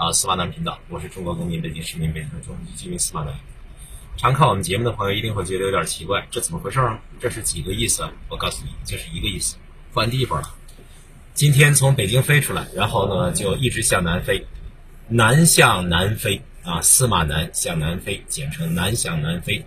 啊，司马南频道，我是中国公民，北京市民，北京中级居民司马南。常看我们节目的朋友一定会觉得有点奇怪，这怎么回事啊？这是几个意思？我告诉你，就是一个意思，换地方了。今天从北京飞出来，然后呢就一直向南飞，南向南飞啊，司马南向南飞，简称南向南飞，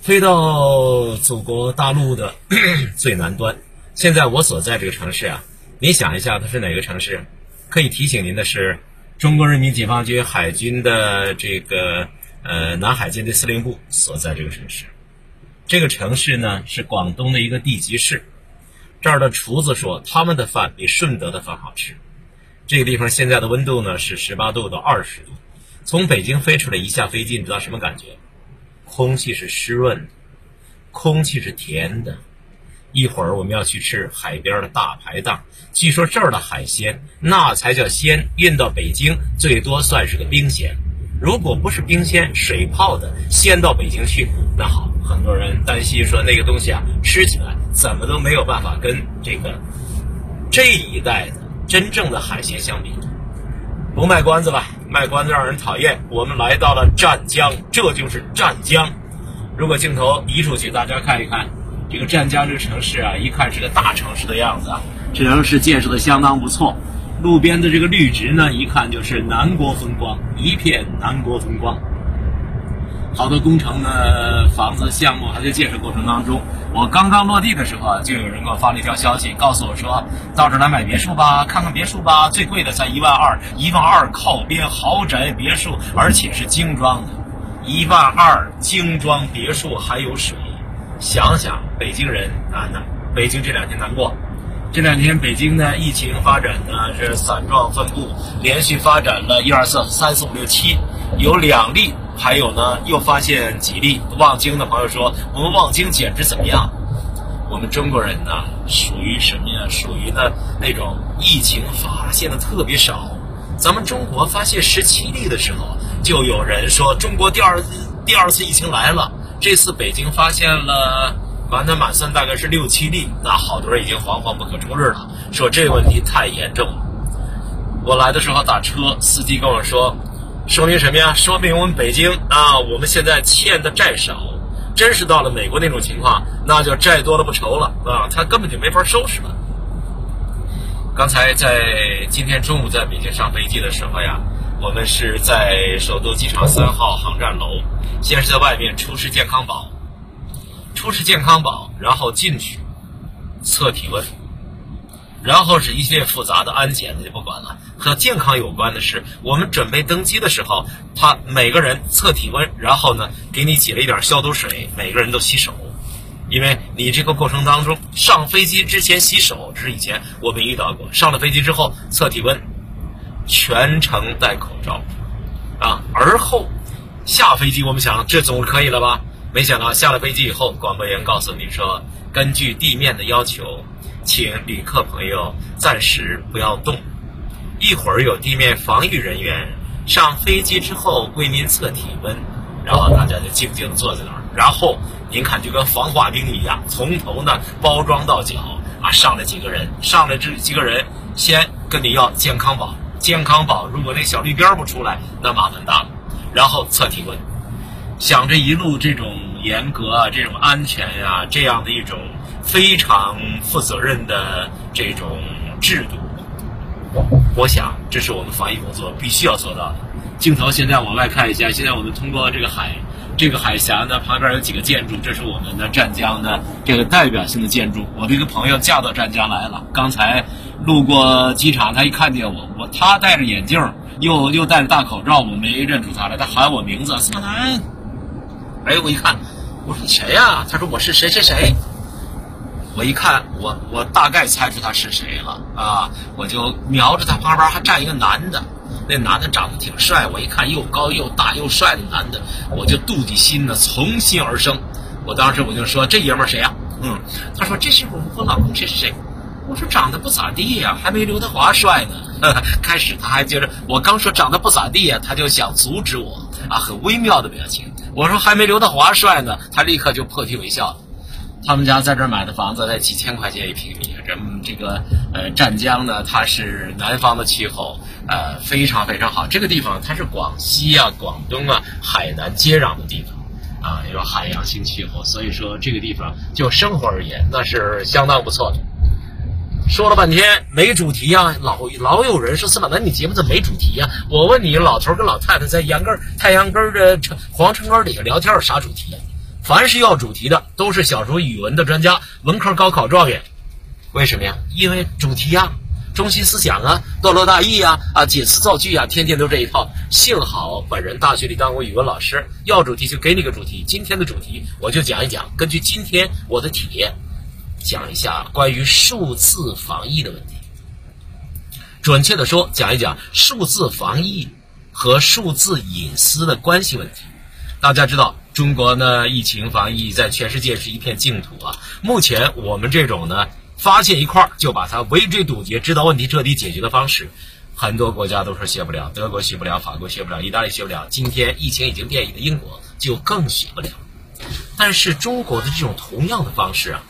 飞到祖国大陆的 最南端。现在我所在这个城市啊。你想一下，它是哪个城市？可以提醒您的是，中国人民解放军海军的这个呃南海舰队司令部所在这个城市。这个城市呢是广东的一个地级市。这儿的厨子说，他们的饭比顺德的饭好吃。这个地方现在的温度呢是十八度到二十度。从北京飞出来一下飞机，你知道什么感觉？空气是湿润的，空气是甜的。一会儿我们要去吃海边的大排档，据说这儿的海鲜那才叫鲜，运到北京最多算是个冰鲜。如果不是冰鲜，水泡的鲜到北京去，那好，很多人担心说那个东西啊吃起来怎么都没有办法跟这个这一代的真正的海鲜相比。不卖关子了，卖关子让人讨厌。我们来到了湛江，这就是湛江。如果镜头移出去，大家看一看。这个湛江这个城市啊，一看是个大城市的样子啊，这城市建设的相当不错。路边的这个绿植呢，一看就是南国风光，一片南国风光。好多工程呢，房子项目还在建设过程当中。我刚刚落地的时候啊，就有人给我发了一条消息，告诉我说到这来买别墅吧，看看别墅吧，最贵的才一万二，一万二靠边豪宅别墅，而且是精装的，一万二精装别墅还有水。想想北京人啊，那北京这两天难过。这两天北京呢，疫情发展呢是散状分布，连续发展了一二四三四五六七，有两例，还有呢又发现几例。望京的朋友说，我们望京简直怎么样？我们中国人呢，属于什么呀？属于呢那种疫情发现的特别少。咱们中国发现十七例的时候，就有人说中国第二第二次疫情来了。这次北京发现了满打满算大概是六七例，那好多人已经惶惶不可终日了，说这个问题太严重了。我来的时候打车，司机跟我说，说明什么呀？说明我们北京啊，我们现在欠的债少。真是到了美国那种情况，那就债多了不愁了啊，他根本就没法收拾了。刚才在今天中午在北京上飞机的时候呀。我们是在首都机场三号航站楼，先是在外面出示健康宝，出示健康宝，然后进去测体温，然后是一系列复杂的安检的就不管了。和健康有关的是，我们准备登机的时候，他每个人测体温，然后呢给你挤了一点消毒水，每个人都洗手，因为你这个过程当中上飞机之前洗手，这是以前我们遇到过，上了飞机之后测体温。全程戴口罩，啊，而后下飞机，我们想这总可以了吧？没想到下了飞机以后，广播员告诉你说，根据地面的要求，请旅客朋友暂时不要动，一会儿有地面防御人员上飞机之后为您测体温，然后大家就静静坐在那儿，然后您看就跟防化兵一样，从头呢包装到脚啊，上来几个人，上来这几个人先跟你要健康宝。健康宝，如果那小绿标不出来，那麻烦大了。然后测体温，想着一路这种严格啊，这种安全呀，这样的一种非常负责任的这种制度，我想这是我们防疫工作必须要做到的。镜头现在往外看一下，现在我们通过这个海，这个海峡呢旁边有几个建筑，这是我们的湛江的这个代表性的建筑。我的一个朋友嫁到湛江来了，刚才。路过机场，他一看见我，我他戴着眼镜，又又戴着大口罩，我没认出他来。他喊我名字，司马南。哎，我一看，我说你谁呀？他说我是谁谁谁。我一看，我我大概猜出他是谁了啊！我就瞄着他旁边还站一个男的，那男的长得挺帅。我一看又高又大又帅的男的，我就妒忌心呢从心而生。我当时我就说这爷们谁呀？嗯，他说这是我我老公谁谁谁。我说长得不咋地呀，还没刘德华帅呢。开始他还觉得我刚说长得不咋地呀，他就想阻止我啊，很微妙的表情。我说还没刘德华帅呢，他立刻就破涕为笑。他们家在这儿买的房子在几千块钱一平米。这这个呃湛江呢，它是南方的气候，呃非常非常好。这个地方它是广西啊、广东啊、海南接壤的地方，啊有海洋性气候，所以说这个地方就生活而言，那是相当不错的。说了半天没主题呀，老老有人说司马南，你节目怎么没主题呀？我问你，老头跟老太太在阳根太阳根的黄城根底下聊天啥主题？凡是要主题的，都是小时候语文的专家、文科高考状元。为什么呀？因为主题呀，中心思想啊，段落大意呀，啊，解词造句啊，天天都这一套。幸好本人大学里当过语文老师，要主题就给你个主题。今天的主题我就讲一讲，根据今天我的体验。讲一下关于数字防疫的问题，准确的说，讲一讲数字防疫和数字隐私的关系问题。大家知道，中国呢疫情防疫在全世界是一片净土啊。目前我们这种呢发现一块就把它围追堵截，知道问题彻底解决的方式，很多国家都说学不了，德国学不了，法国学不了，意大利学不了，今天疫情已经变异的英国就更学不了。但是中国的这种同样的方式啊。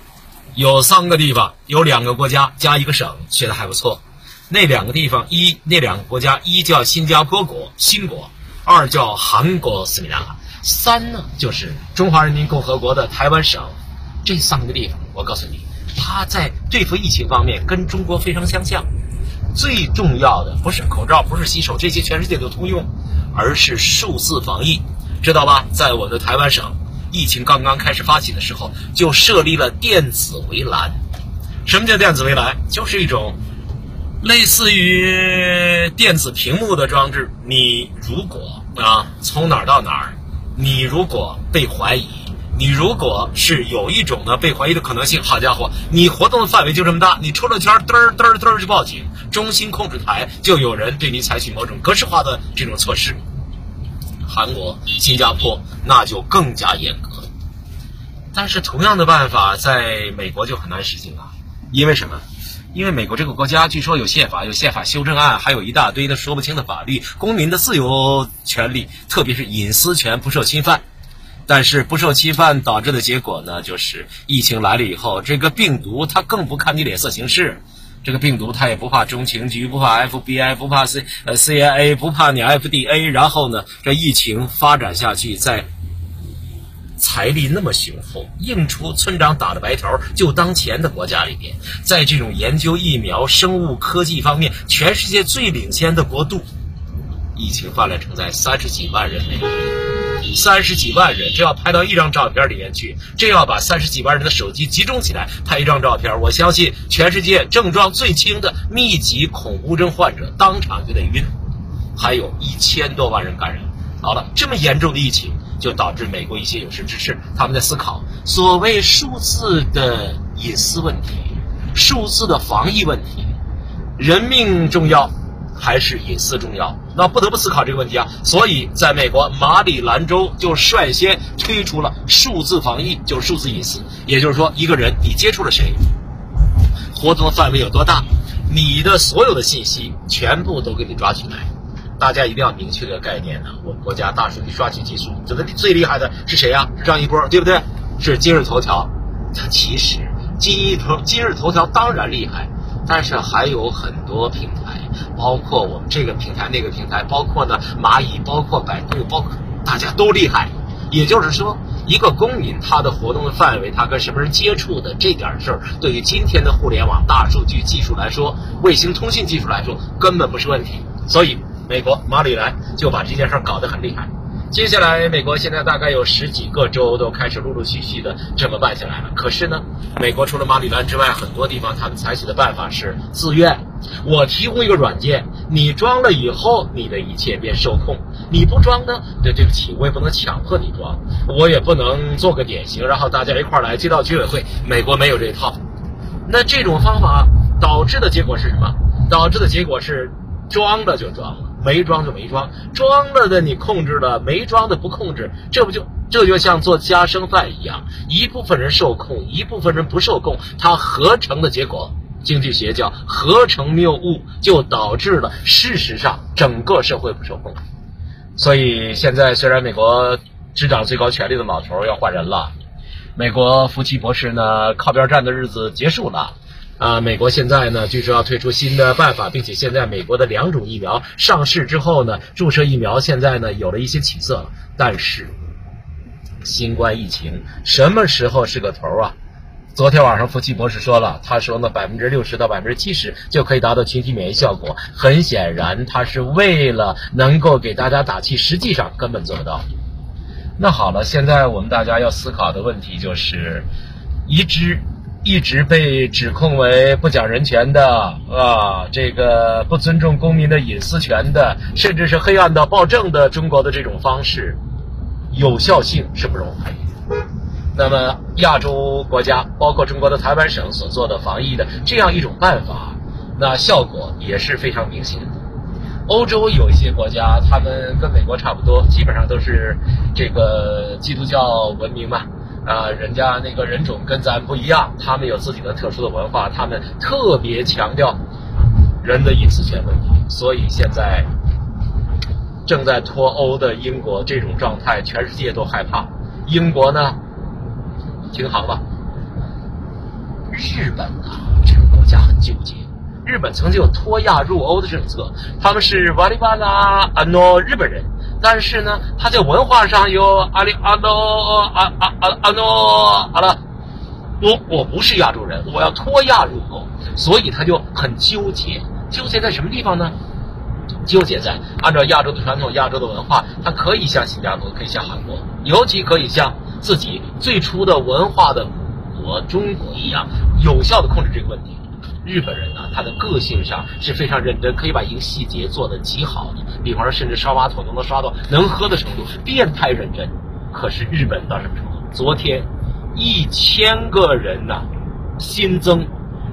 有三个地方，有两个国家加一个省，学的还不错。那两个地方，一那两个国家，一叫新加坡国新国，二叫韩国斯里兰卡，三呢就是中华人民共和国的台湾省。这三个地方，我告诉你，它在对付疫情方面跟中国非常相像。最重要的不是口罩，不是洗手，这些全世界都通用，而是数字防疫，知道吧？在我的台湾省。疫情刚刚开始发起的时候，就设立了电子围栏。什么叫电子围栏？就是一种类似于电子屏幕的装置。你如果啊从哪儿到哪儿，你如果被怀疑，你如果是有一种呢被怀疑的可能性，好家伙，你活动的范围就这么大，你出了圈，嘚儿嘚儿嘚儿就报警，中心控制台就有人对你采取某种格式化的这种措施。韩国、新加坡那就更加严格，但是同样的办法在美国就很难实行了。因为什么？因为美国这个国家据说有宪法、有宪法修正案，还有一大堆的说不清的法律，公民的自由权利，特别是隐私权不受侵犯。但是不受侵犯导致的结果呢，就是疫情来了以后，这个病毒它更不看你脸色行事。这个病毒它也不怕中情局，不怕 FBI，不怕 C 呃 CIA，不怕你 FDA。然后呢，这疫情发展下去，在财力那么雄厚、硬出村长打的白条就当钱的国家里边，在这种研究疫苗、生物科技方面，全世界最领先的国度，疫情泛滥成灾，三十几万人没。三十几万人，这要拍到一张照片里面去，这要把三十几万人的手机集中起来拍一张照片，我相信全世界症状最轻的密集恐怖症患者当场就得晕，还有一千多万人感染。好了，这么严重的疫情，就导致美国一些有识之士他们在思考所谓数字的隐私问题、数字的防疫问题，人命重要。还是隐私重要，那不得不思考这个问题啊。所以，在美国马里兰州就率先推出了数字防疫，就是数字隐私。也就是说，一个人你接触了谁，活动的范围有多大，你的所有的信息全部都给你抓起来。大家一定要明确这个概念呢。我们国家大数据抓取技术，这个最厉害的是谁呀？张一波，对不对？是今日头条。它其实今日头今日头条当然厉害，但是还有很多平台。包括我们这个平台、那个平台，包括呢蚂蚁，包括百度，包括大家都厉害。也就是说，一个公民他的活动的范围，他跟什么人接触的这点事儿，对于今天的互联网大数据技术来说，卫星通信技术来说，根本不是问题。所以，美国马里兰就把这件事儿搞得很厉害。接下来，美国现在大概有十几个州都开始陆陆续续的这么办下来了。可是呢，美国除了马里兰之外，很多地方他们采取的办法是自愿。我提供一个软件，你装了以后，你的一切便受控。你不装呢？对，对不起，我也不能强迫你装，我也不能做个典型，然后大家一块儿来街道居委会。美国没有这套。那这种方法导致的结果是什么？导致的结果是装了就装了。没装就没装，装了的你控制了，没装的不控制，这不就这就像做家生饭一样，一部分人受控，一部分人不受控，它合成的结果，经济学叫合成谬误，就导致了事实上整个社会不受控。所以现在虽然美国执掌最高权力的老头要换人了，美国福奇博士呢，靠边站的日子结束了。啊，美国现在呢，据说要推出新的办法，并且现在美国的两种疫苗上市之后呢，注射疫苗现在呢有了一些起色了。但是，新冠疫情什么时候是个头啊？昨天晚上福奇博士说了，他说呢，百分之六十到百分之七十就可以达到群体免疫效果。很显然，他是为了能够给大家打气，实际上根本做不到。那好了，现在我们大家要思考的问题就是，一支。一直被指控为不讲人权的啊，这个不尊重公民的隐私权的，甚至是黑暗到暴政的中国的这种方式，有效性是不容怀疑。那么亚洲国家，包括中国的台湾省所做的防疫的这样一种办法，那效果也是非常明显。欧洲有一些国家，他们跟美国差不多，基本上都是这个基督教文明嘛。啊，人家那个人种跟咱不一样，他们有自己的特殊的文化，他们特别强调人的隐私权问题。所以现在正在脱欧的英国这种状态，全世界都害怕。英国呢，停航了。日本啊，这个国家很纠结。日本曾经有脱亚入欧的政策，他们是瓦里巴拉啊诺日本人。但是呢，他在文化上有阿里阿诺阿阿阿阿诺阿拉，我我不是亚洲人，我要脱亚入欧，所以他就很纠结，纠结在什么地方呢？纠结在按照亚洲的传统、亚洲的文化，他可以像新加坡，可以像韩国，尤其可以像自己最初的文化的国中国一样，有效的控制这个问题。日本人呢，他的个性上是非常认真，可以把一个细节做得极好的。比方说，甚至刷马桶都能刷到能喝的程度，变态认真。可是日本到什么程度？昨天一千个人呢新增，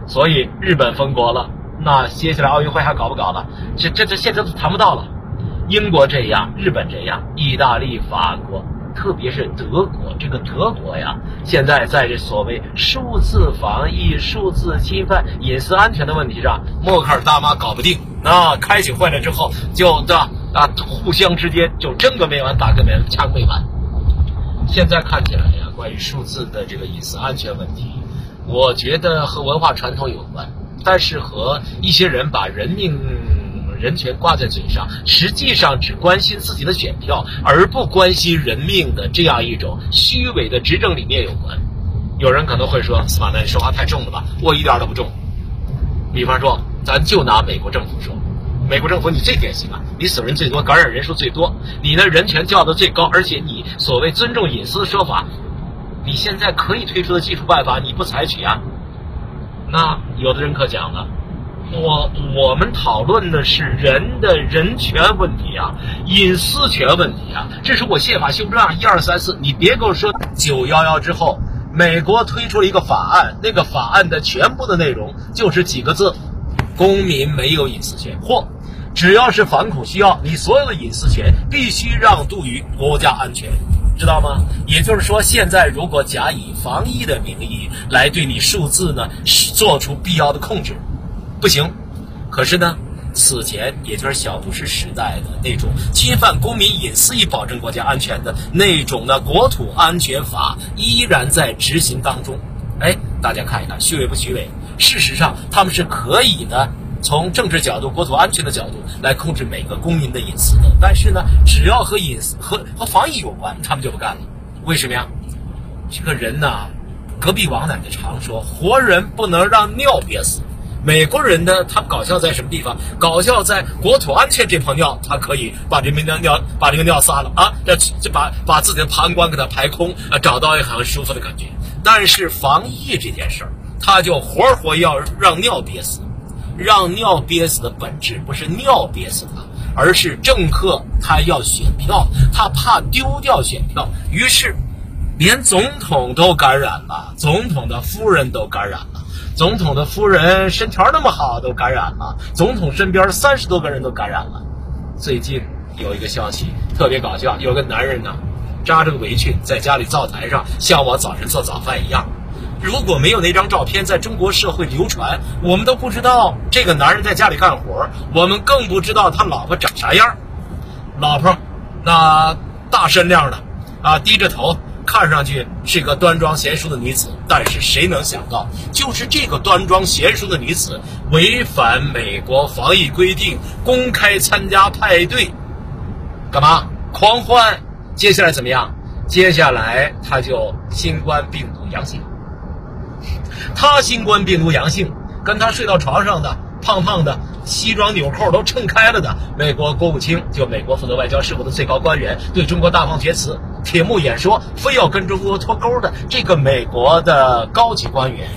所以日本封国了。那接下来奥运会还搞不搞了？这这这现在都谈不到了。英国这样，日本这样，意大利、法国。特别是德国，这个德国呀，现在在这所谓数字防疫、数字侵犯隐私安全的问题上，默克尔大妈搞不定。那开起会来之后，就的啊，互相之间就争个没完，打个没完，掐个没完。现在看起来呀，关于数字的这个隐私安全问题，我觉得和文化传统有关，但是和一些人把人命。人权挂在嘴上，实际上只关心自己的选票，而不关心人命的这样一种虚伪的执政理念有关。有人可能会说：“司马南，你说话太重了吧？”我一点都不重。比方说，咱就拿美国政府说，美国政府你最典型啊，你死人最多，感染人数最多，你的人权叫的最高，而且你所谓尊重隐私的说法，你现在可以推出的技术办法你不采取啊？那有的人可讲了。我我们讨论的是人的人权问题啊，隐私权问题啊，这是我宪法修正案一二三四。你别跟我说九幺幺之后，美国推出了一个法案，那个法案的全部的内容就是几个字：公民没有隐私权，或只要是反恐需要，你所有的隐私权必须让渡于国家安全，知道吗？也就是说，现在如果假以防疫的名义来对你数字呢，做出必要的控制。不行，可是呢，此前也就是小布什时代的那种侵犯公民隐私以保证国家安全的那种的国土安全法依然在执行当中。哎，大家看一看，虚伪不虚伪？事实上，他们是可以呢，从政治角度、国土安全的角度来控制每个公民的隐私的。但是呢，只要和隐私和和防疫有关，他们就不干了。为什么呀？这个人呢，隔壁王奶奶常说，活人不能让尿憋死。美国人呢，他搞笑在什么地方？搞笑在国土安全这泡尿，他可以把这瓶尿尿把这个尿撒了啊，这这把把自己的膀胱给它排空啊，找到一个很舒服的感觉。但是防疫这件事儿，他就活活要让尿憋死，让尿憋死的本质不是尿憋死他，而是政客他要选票，他怕丢掉选票，于是连总统都感染了，总统的夫人都感染了。总统的夫人身条那么好，都感染了。总统身边三十多个人都感染了。最近有一个消息特别搞笑，有个男人呢，扎着个围裙在家里灶台上，像我早晨做早饭一样。如果没有那张照片在中国社会流传，我们都不知道这个男人在家里干活，我们更不知道他老婆长啥样。老婆那大身量的啊，低着头。看上去是个端庄贤淑的女子，但是谁能想到，就是这个端庄贤淑的女子违反美国防疫规定，公开参加派对，干嘛狂欢？接下来怎么样？接下来她就新冠病毒阳性。她新冠病毒阳性，跟她睡到床上的胖胖的。西装纽扣都撑开了的美国国务卿，就美国负责外交事务的最高官员，对中国大放厥词，铁幕演说，非要跟中国脱钩的这个美国的高级官员，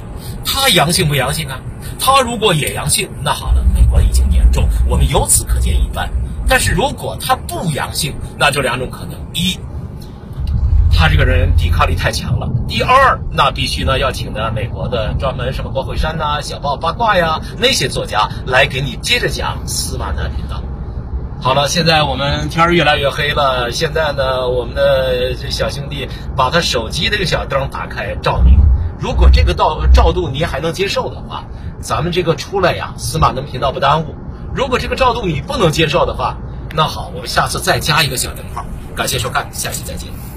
他阳性不阳性啊？他如果也阳性，那好了，美国已经严重，我们由此可见一斑。但是如果他不阳性，那就两种可能：一。他这个人抵抗力太强了。第二，那必须呢要请的美国的专门什么国会山呐、小报八卦呀那些作家来给你接着讲司马南频道。好了，现在我们天儿越来越黑了。现在呢，我们的这小兄弟把他手机这个小灯打开照明。如果这个照照度你还能接受的话，咱们这个出来呀，司马南频道不耽误。如果这个照度你不能接受的话，那好，我们下次再加一个小灯泡。感谢收看，下期再见。